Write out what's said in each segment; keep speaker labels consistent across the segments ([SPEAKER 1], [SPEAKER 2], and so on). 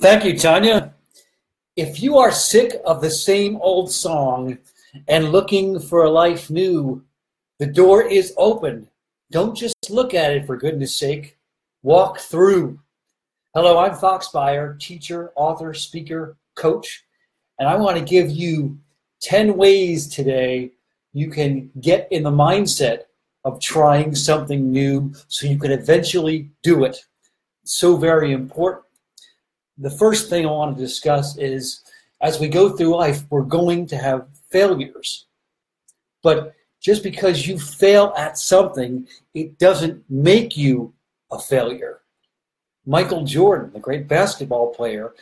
[SPEAKER 1] Thank you, Tanya. If you are sick of the same old song and looking for a life new, the door is open. Don't just look at it for goodness sake. Walk through. Hello, I'm Fox Beyer, teacher, author, speaker, coach, and I want to give you 10 ways today you can get in the mindset of trying something new so you can eventually do it. so very important. The first thing I want to discuss is as we go through life, we're going to have failures. But just because you fail at something, it doesn't make you a failure. Michael Jordan, the great basketball player,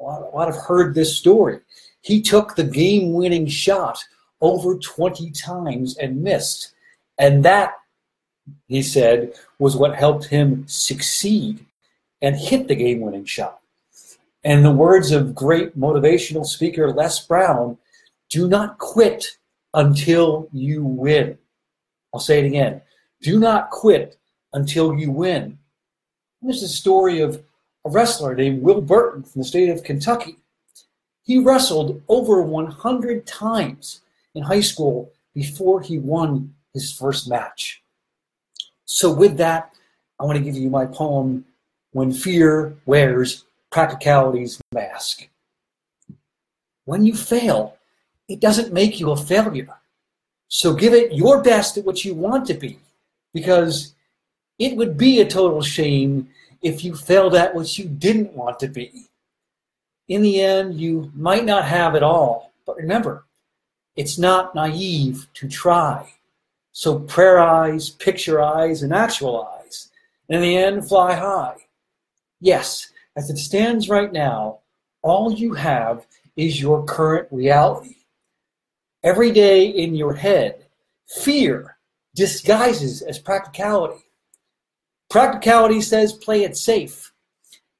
[SPEAKER 1] a lot, a lot have heard this story. He took the game winning shot over 20 times and missed. And that, he said, was what helped him succeed and hit the game winning shot. And the words of great motivational speaker Les Brown do not quit until you win. I'll say it again. Do not quit until you win. This is a story of a wrestler named Will Burton from the state of Kentucky. He wrestled over 100 times in high school before he won his first match. So, with that, I want to give you my poem, When Fear Wears Practicality's Mask. When you fail, it doesn't make you a failure. So give it your best at what you want to be, because it would be a total shame if you failed at what you didn't want to be. In the end, you might not have it all, but remember, it's not naive to try. So prayer eyes, picture eyes, and actualize. And in the end, fly high. Yes, as it stands right now, all you have is your current reality. Every day in your head, fear disguises as practicality. Practicality says play it safe.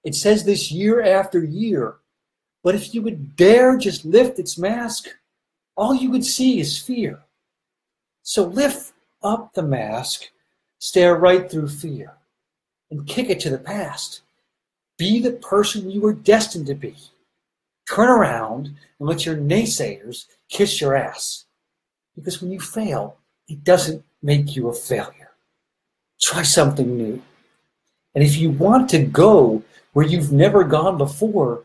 [SPEAKER 1] It says this year after year. But if you would dare just lift its mask, all you would see is fear. So lift up the mask, stare right through fear, and kick it to the past. Be the person you were destined to be. Turn around and let your naysayers kiss your ass. Because when you fail, it doesn't make you a failure. Try something new. And if you want to go where you've never gone before,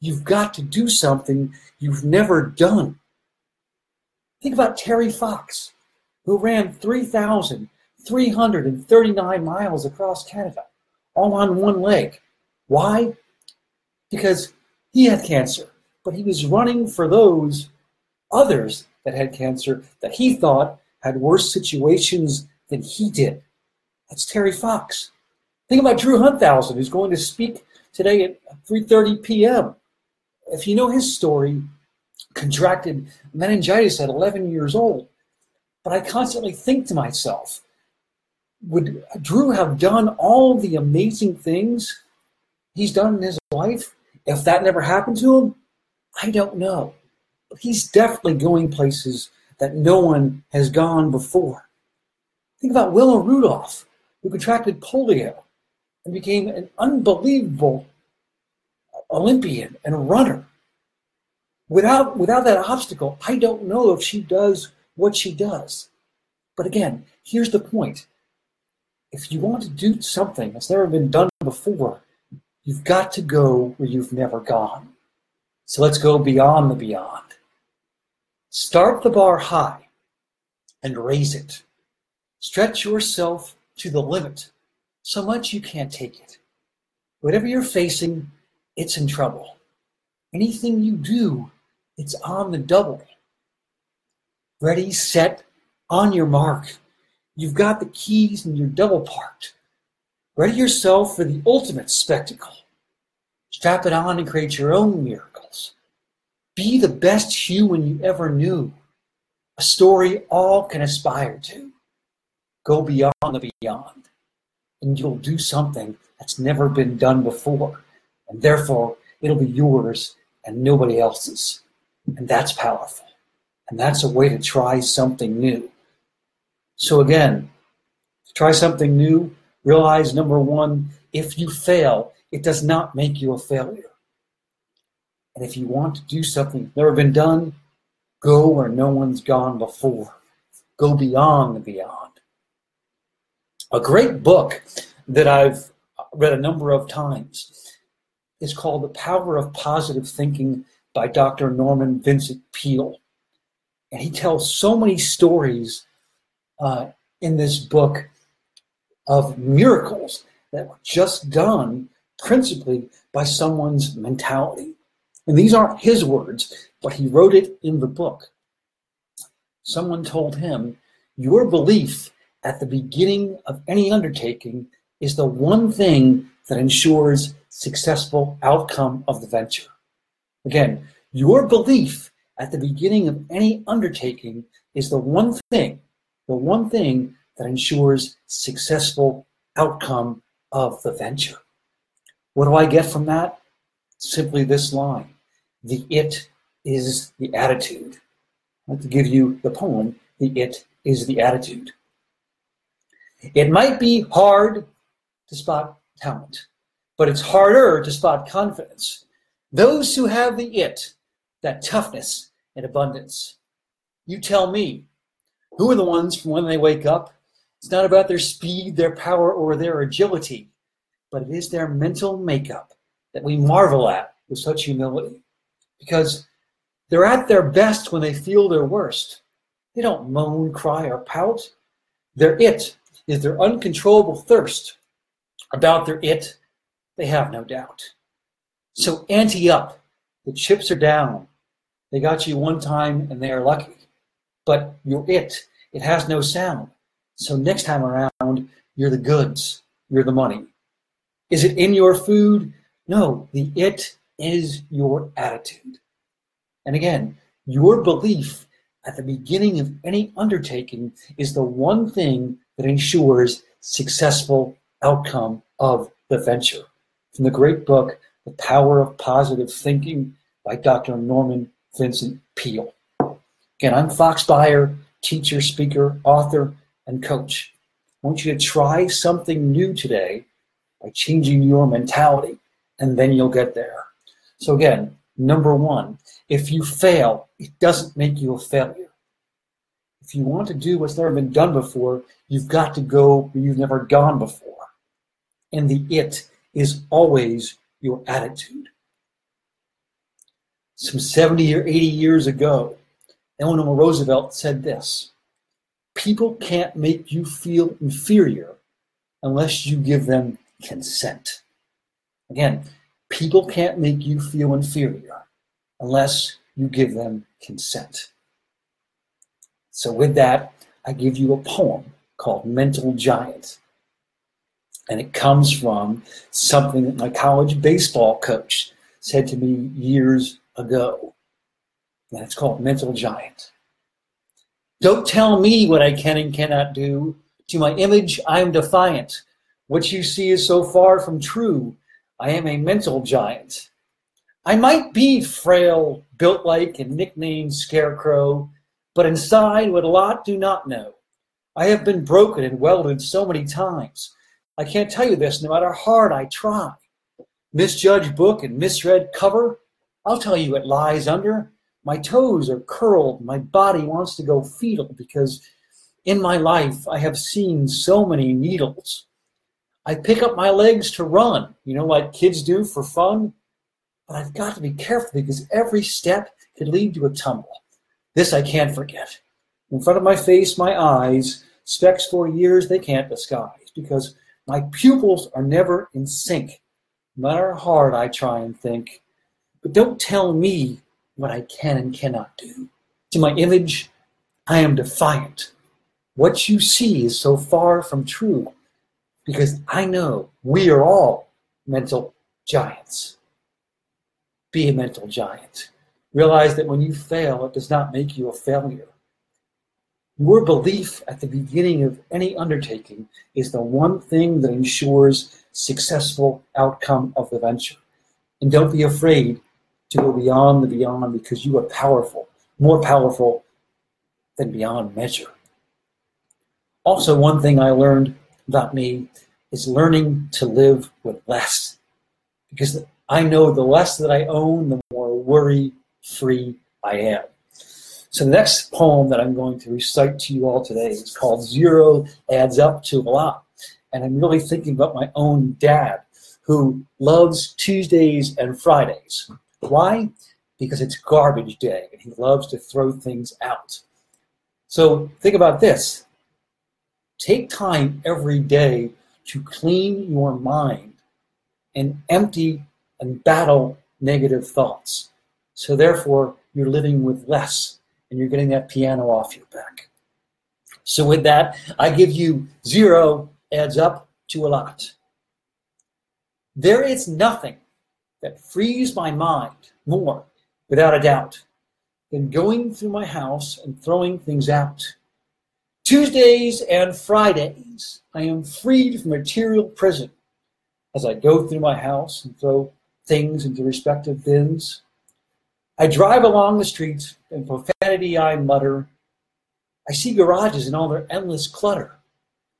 [SPEAKER 1] you've got to do something you've never done. Think about Terry Fox, who ran 3,339 miles across Canada, all on one leg. Why? Because he had cancer, but he was running for those others that had cancer that he thought had worse situations than he did. That's Terry Fox. Think about Drew Hunthausen, who's going to speak today at 3:30 p.m. If you know his story, contracted meningitis at 11 years old. But I constantly think to myself, would Drew have done all the amazing things he's done in his life if that never happened to him? I don't know But he's definitely going places that no one has gone before. Think about Wilma Rudolph, who contracted polio and became an unbelievable Olympian and runner. Without, without that obstacle, I don't know if she does what she does. But again, here's the point. If you want to do something that's never been done before, you've got to go where you've never gone. So let's go beyond the beyond. Start the bar high and raise it. Stretch yourself to the limit so much you can't take it. Whatever you're facing, it's in trouble. Anything you do, it's on the double. Ready, set, on your mark. You've got the keys and you're double parked. Ready yourself for the ultimate spectacle. Strap it on and create your own miracles. Be the best human you ever knew. A story all can aspire to. Go beyond the beyond, and you'll do something that's never been done before. And therefore, it'll be yours and nobody else's. And that's powerful. And that's a way to try something new. So, again, to try something new, realize number one, if you fail, it does not make you a failure. And if you want to do something that's never been done, go where no one's gone before. Go beyond the beyond. A great book that I've read a number of times is called The Power of Positive Thinking by Dr. Norman Vincent Peale. And he tells so many stories uh, in this book of miracles that were just done principally by someone's mentality. And these aren't his words, but he wrote it in the book. Someone told him, Your belief at the beginning of any undertaking is the one thing that ensures successful outcome of the venture. Again, your belief at the beginning of any undertaking is the one thing, the one thing that ensures successful outcome of the venture. What do I get from that? Simply this line The it is the attitude. I'd like to give you the poem, The It is the Attitude. It might be hard to spot talent, but it's harder to spot confidence. Those who have the it, that toughness and abundance. You tell me, who are the ones from when they wake up? It's not about their speed, their power, or their agility, but it is their mental makeup that we marvel at with such humility. Because they're at their best when they feel their worst. They don't moan, cry, or pout. Their it is their uncontrollable thirst. About their it, they have no doubt. So ante up. The chips are down. They got you one time and they are lucky. But you're it. It has no sound. So next time around, you're the goods. You're the money. Is it in your food? No, the it is your attitude. And again, your belief at the beginning of any undertaking is the one thing that ensures successful outcome of the venture. From the great book, The Power of Positive Thinking by Dr. Norman Vincent Peale. Again, I'm Fox Beyer, teacher, speaker, author, and coach. I want you to try something new today by changing your mentality, and then you'll get there. So, again, number one, if you fail, it doesn't make you a failure. If you want to do what's never been done before, you've got to go where you've never gone before. And the it is always your attitude. Some 70 or 80 years ago, Eleanor Roosevelt said this People can't make you feel inferior unless you give them consent. Again, people can't make you feel inferior unless you give them consent. So, with that, I give you a poem called Mental Giant. And it comes from something that my college baseball coach said to me years ago. And it's called Mental Giant. Don't tell me what I can and cannot do. To my image, I am defiant. What you see is so far from true. I am a mental giant. I might be frail, built like, and nicknamed Scarecrow, but inside what a lot do not know. I have been broken and welded so many times. I can't tell you this no matter how hard I try. Misjudged book and misread cover, I'll tell you it lies under. My toes are curled, my body wants to go fetal because in my life I have seen so many needles. I pick up my legs to run, you know, like kids do for fun. But I've got to be careful because every step could lead to a tumble. This I can't forget. In front of my face, my eyes, specs for years they can't disguise because my pupils are never in sync, no matter how hard I try and think. But don't tell me what I can and cannot do. To my image, I am defiant. What you see is so far from true because I know we are all mental giants. Be a mental giant. Realize that when you fail, it does not make you a failure. Your belief at the beginning of any undertaking is the one thing that ensures successful outcome of the venture. And don't be afraid to go beyond the beyond because you are powerful, more powerful than beyond measure. Also, one thing I learned about me is learning to live with less. Because I know the less that I own, the more worry free I am. So the next poem that I'm going to recite to you all today is called Zero Adds Up to a Lot. And I'm really thinking about my own dad who loves Tuesdays and Fridays. Why? Because it's garbage day and he loves to throw things out. So think about this. Take time every day to clean your mind and empty and battle negative thoughts. So therefore, you're living with less and you're getting that piano off your back. So with that, I give you zero adds up to a lot. There is nothing that frees my mind more, without a doubt, than going through my house and throwing things out. Tuesdays and Fridays, I am freed from material prison as I go through my house and throw things into respective bins. I drive along the streets, and profanity I mutter. I see garages in all their endless clutter,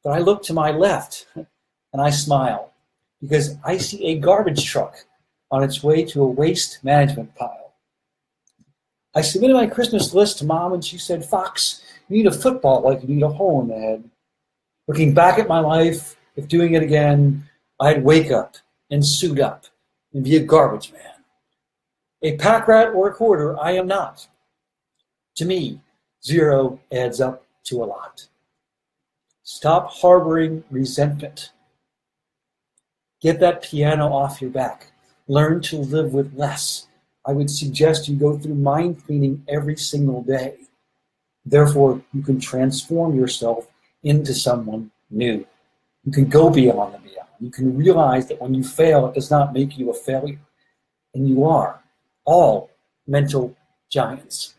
[SPEAKER 1] but I look to my left and I smile because I see a garbage truck on its way to a waste management pile. I submitted my Christmas list to mom, and she said, Fox, you need a football like you need a hole in the head. Looking back at my life, if doing it again, I'd wake up and suit up and be a garbage man. A pack rat or a quarter, I am not. To me, zero adds up to a lot. Stop harboring resentment. Get that piano off your back. Learn to live with less. I would suggest you go through mind cleaning every single day. Therefore, you can transform yourself into someone new. You can go beyond the beyond. You can realize that when you fail, it does not make you a failure. And you are all mental giants.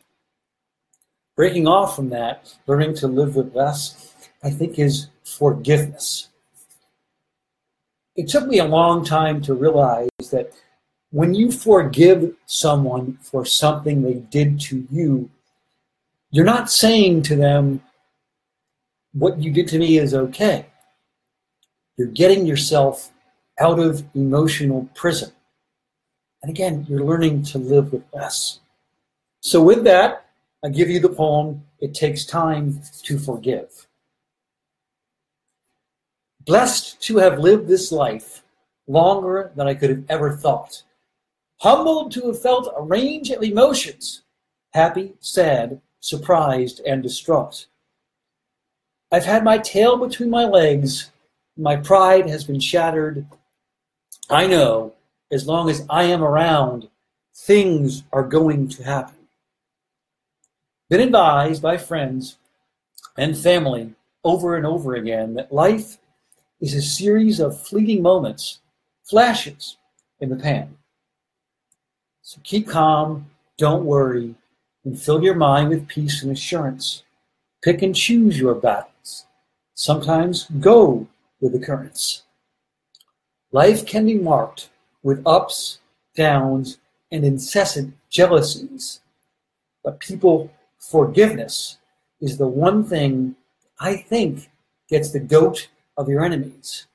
[SPEAKER 1] Breaking off from that, learning to live with less, I think is forgiveness. It took me a long time to realize that when you forgive someone for something they did to you, you're not saying to them, what you did to me is okay. You're getting yourself out of emotional prison. And again, you're learning to live with less. So, with that, I give you the poem, It Takes Time to Forgive. Blessed to have lived this life longer than I could have ever thought. Humbled to have felt a range of emotions happy, sad, surprised, and distraught. I've had my tail between my legs. My pride has been shattered. I know as long as I am around, things are going to happen. Been advised by friends and family over and over again that life is a series of fleeting moments, flashes in the pan. So keep calm, don't worry, and fill your mind with peace and assurance. Pick and choose your battles. Sometimes go with the currents. Life can be marked with ups, downs, and incessant jealousies. But people, forgiveness is the one thing I think gets the goat of your enemies.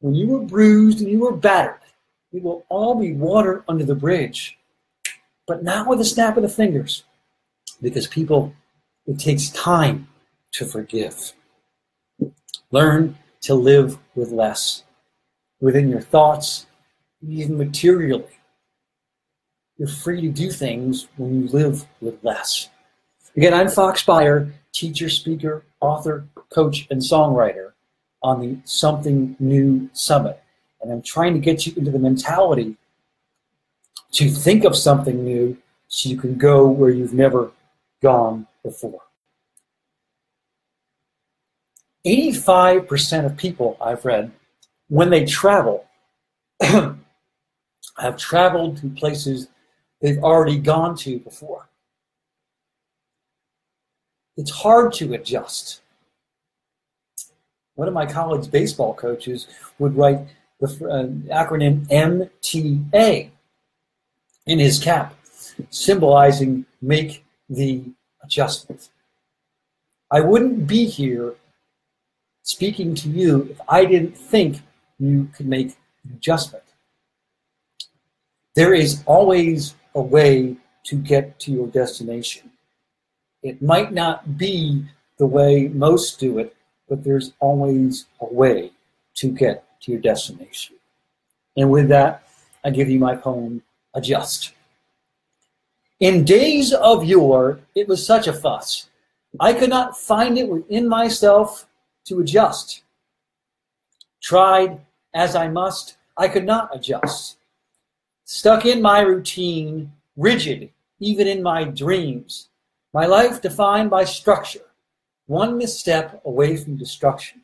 [SPEAKER 1] When you were bruised and you were battered, we will all be water under the bridge. But not with a snap of the fingers. Because people, it takes time to forgive. Learn to live with less within your thoughts, even materially. You're free to do things when you live with less. Again, I'm Fox Beyer, teacher, speaker, author, coach, and songwriter on the Something New Summit. And I'm trying to get you into the mentality to think of something new so you can go where you've never gone before. 85% of people I've read, when they travel, have traveled to places they've already gone to before. It's hard to adjust. One of my college baseball coaches would write the uh, acronym MTA in his cap, symbolizing make the adjustment. I wouldn't be here speaking to you if I didn't think you could make an adjustment. There is always a way to get to your destination. It might not be the way most do it, but there's always a way to get to your destination. And with that, I give you my poem, Adjust. In days of yore, it was such a fuss. I could not find it within myself to adjust. Tried as I must, I could not adjust. Stuck in my routine, rigid, even in my dreams. My life defined by structure, one misstep away from destruction.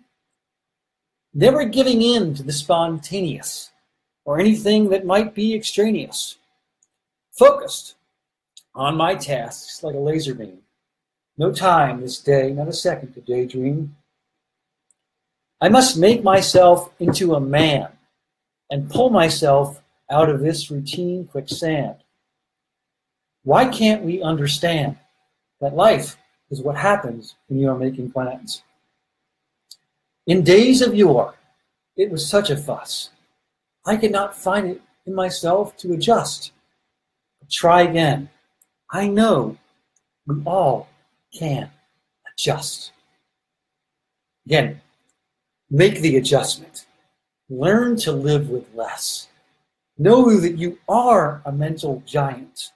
[SPEAKER 1] Never giving in to the spontaneous or anything that might be extraneous. Focused on my tasks like a laser beam. No time this day, not a second to daydream. I must make myself into a man and pull myself out of this routine quicksand. Why can't we understand that life is what happens when you are making plans? In days of yore, it was such a fuss. I could not find it in myself to adjust. But try again. I know we all can adjust. Again, make the adjustment. Learn to live with less. Know that you are a mental giant.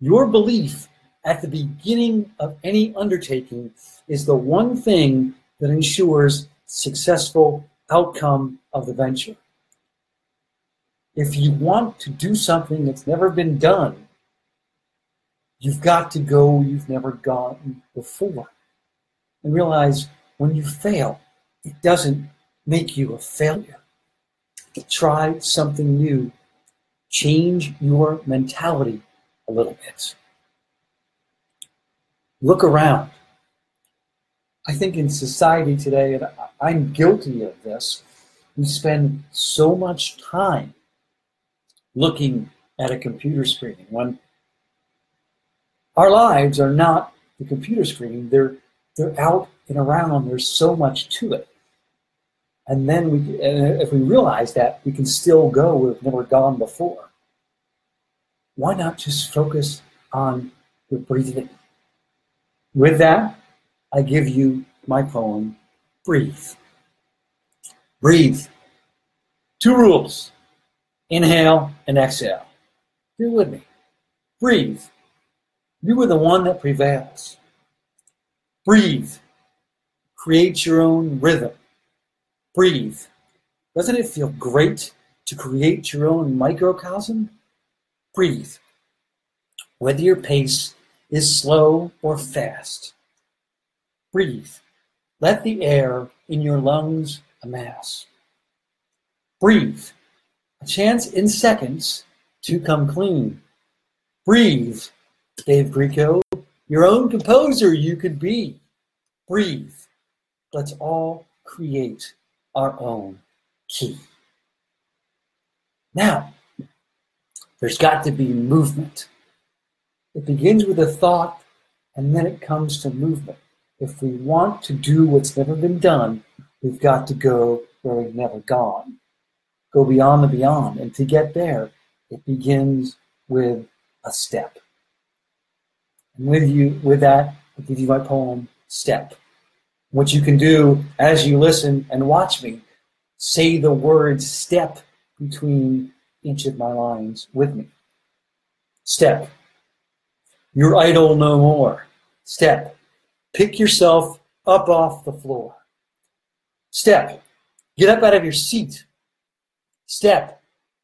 [SPEAKER 1] Your belief at the beginning of any undertaking is the one thing that ensures successful outcome of the venture. If you want to do something that's never been done, you've got to go you've never gone before. And realize when you fail, it doesn't make you a failure. Try something new. Change your mentality a little bit. Look around. I think in society today, and I'm guilty of this, we spend so much time looking at a computer screen when our lives are not the computer screen, they're, they're out and around, there's so much to it. And then we, and if we realize that, we can still go where we've never gone before. Why not just focus on your breathing? With that, I give you my poem, Breathe. Breathe. Two rules inhale and exhale. Do with me. Breathe. You are the one that prevails. Breathe. Create your own rhythm. Breathe. Doesn't it feel great to create your own microcosm? Breathe. Whether your pace is slow or fast, breathe. Let the air in your lungs amass. Breathe. A chance in seconds to come clean. Breathe. Dave Grieco, your own composer you could be. Breathe. Let's all create our own key. Now, there's got to be movement. It begins with a thought and then it comes to movement. If we want to do what's never been done, we've got to go where we've never gone. Go beyond the beyond. And to get there, it begins with a step. And with you, with that, I give you my poem, Step. What you can do as you listen and watch me, say the word step between each of my lines with me. Step. You're idle no more. Step. Pick yourself up off the floor. Step. Get up out of your seat. Step.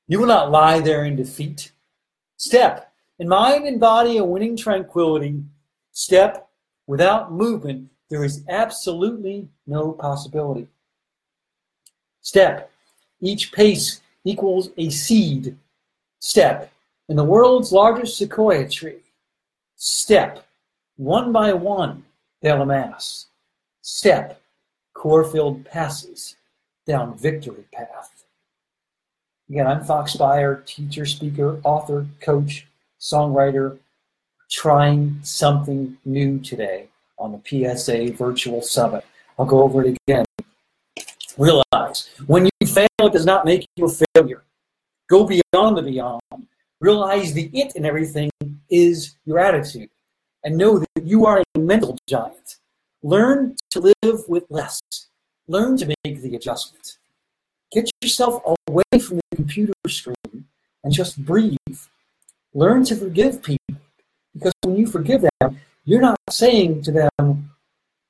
[SPEAKER 1] You will not lie there in defeat. Step. In mind and body a winning tranquility. Step. Without movement, there is absolutely no possibility. Step. Each pace equals a seed. Step. In the world's largest sequoia tree. Step. One by one, they'll amass. Step. Core-filled passes down victory path. Again, I'm Fox Beyer, teacher, speaker, author, coach, songwriter, trying something new today on the PSA Virtual Summit. I'll go over it again. Realize when you fail, it does not make you a failure. Go beyond the beyond. Realize the it in everything is your attitude. And know that you are a mental giant. Learn to live with less. Learn to make the adjustment. Get yourself away from the computer screen and just breathe. Learn to forgive people. Because when you forgive them, you're not saying to them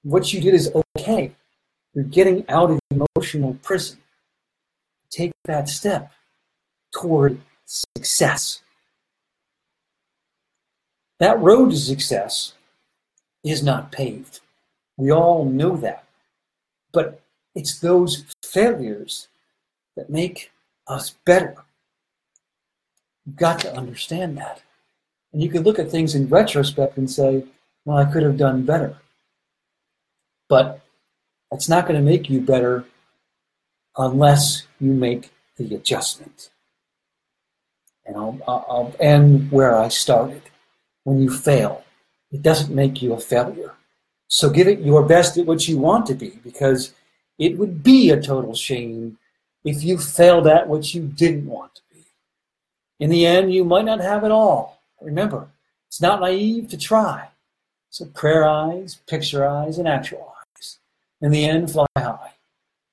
[SPEAKER 1] what you did is okay. You're getting out of emotional prison. Take that step toward success. That road to success is not paved. We all know that. But it's those failures that make us better. You've got to understand that. And you can look at things in retrospect and say, well, I could have done better. But that's not going to make you better unless you make the adjustment. Uh, and I'll, I'll end where I started. When you fail, it doesn't make you a failure. So give it your best at what you want to be because it would be a total shame if you failed at what you didn't want to be. In the end, you might not have it all. Remember, it's not naive to try. So prayer eyes, picture eyes, and actual eyes. In the end, fly high.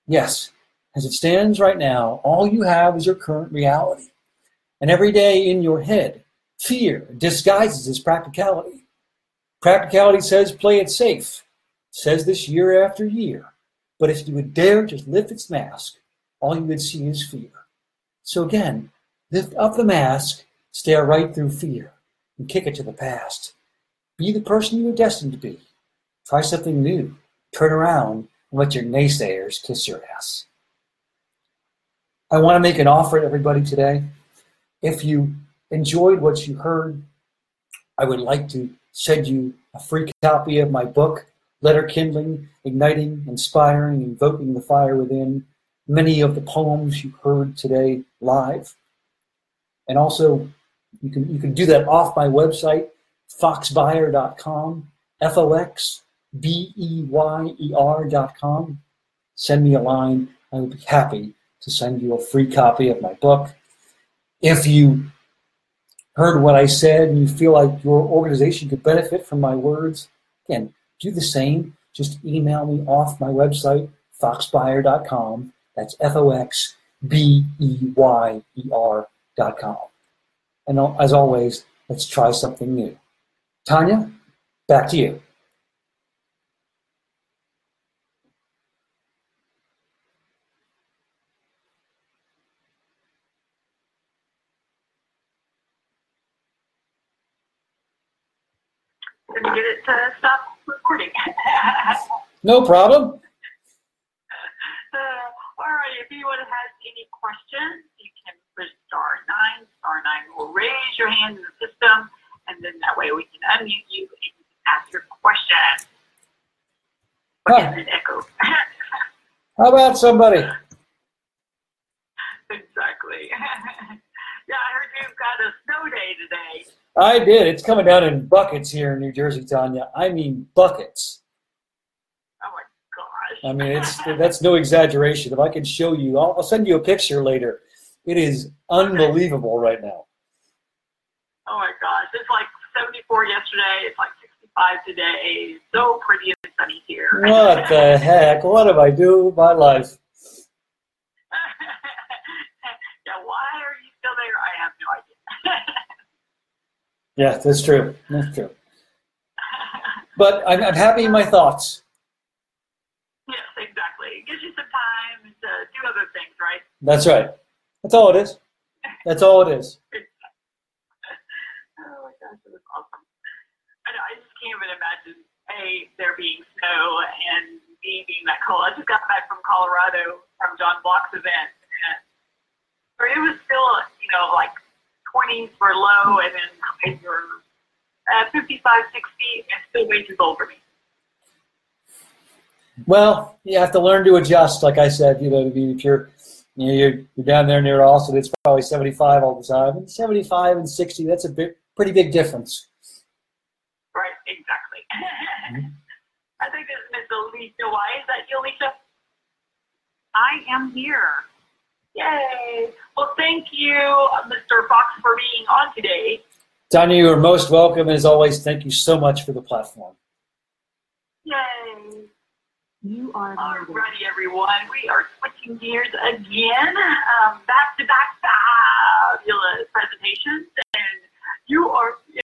[SPEAKER 1] Yes, as it stands right now, all you have is your current reality. And every day in your head, fear disguises as practicality. Practicality says play it safe. Says this year after year. But if you would dare just lift its mask, all you would see is fear. So again, lift up the mask, stare right through fear, and kick it to the past. Be the person you were destined to be. Try something new. Turn around and let your naysayers kiss your ass. I want to make an offer to everybody today. If you enjoyed what you heard, I would like to send you a free copy of my book, Letter Kindling, Igniting, Inspiring, Invoking the Fire Within, many of the poems you heard today live. And also, you can, you can do that off my website, foxbeyer.com, F O X B E Y E R.com. Send me a line. I would be happy to send you a free copy of my book. If you heard what I said and you feel like your organization could benefit from my words, again, do the same. Just email me off my website, foxbeyer.com. That's F O X B E Y E R.com. And uh, as always, let's try something new. Tanya, back to you.
[SPEAKER 2] Did you get it to stop recording?
[SPEAKER 1] no problem.
[SPEAKER 2] Uh, all right, if anyone has any questions, you can push star nine. Star nine will raise your hand in the system, and then that way we can unmute you and ask your question.
[SPEAKER 1] Huh.
[SPEAKER 2] An echo.
[SPEAKER 1] How about somebody?
[SPEAKER 2] exactly. yeah, I heard you've got a snow day today.
[SPEAKER 1] I did. It's coming down in buckets here in New Jersey, Tanya. I mean buckets.
[SPEAKER 2] Oh my gosh.
[SPEAKER 1] I mean, it's that's no exaggeration. If I can show you, I'll, I'll send you a picture later. It is unbelievable right now.
[SPEAKER 2] Oh my gosh. It's like 74 yesterday. It's like 65 today. So pretty and sunny here.
[SPEAKER 1] What the heck? What have I do with my life?
[SPEAKER 2] yeah, why are you still there? I have no idea.
[SPEAKER 1] Yeah, that's true. That's true. But I'm, I'm happy in my thoughts.
[SPEAKER 2] yes, exactly. It gives you some time to do other things, right?
[SPEAKER 1] That's right. That's all it is. That's all it is.
[SPEAKER 2] oh my gosh, it was awesome. I know, I just can't even imagine A, there being snow and B, being that cold. I just got back from Colorado from John Block's event. And it was still, you know, like 20s were low and then highs were uh, 55, 60. It's still cold for me.
[SPEAKER 1] Well, you have to learn to adjust. Like I said, you know, if you're you know, you're, you're down there near Austin, it's probably 75 all the time. And 75 and 60, that's a big, pretty big difference.
[SPEAKER 2] Right, exactly. I think is Miss Alicia. Why is that you, Alicia?
[SPEAKER 3] I am here.
[SPEAKER 2] Yay! Well, thank you, Mr. Fox, for being on today.
[SPEAKER 1] Tanya, you are most welcome. As always, thank you so much for the platform.
[SPEAKER 2] Yay.
[SPEAKER 3] You are
[SPEAKER 2] Alrighty, everyone. We are switching gears again. Um, back to back fabulous presentations. And you are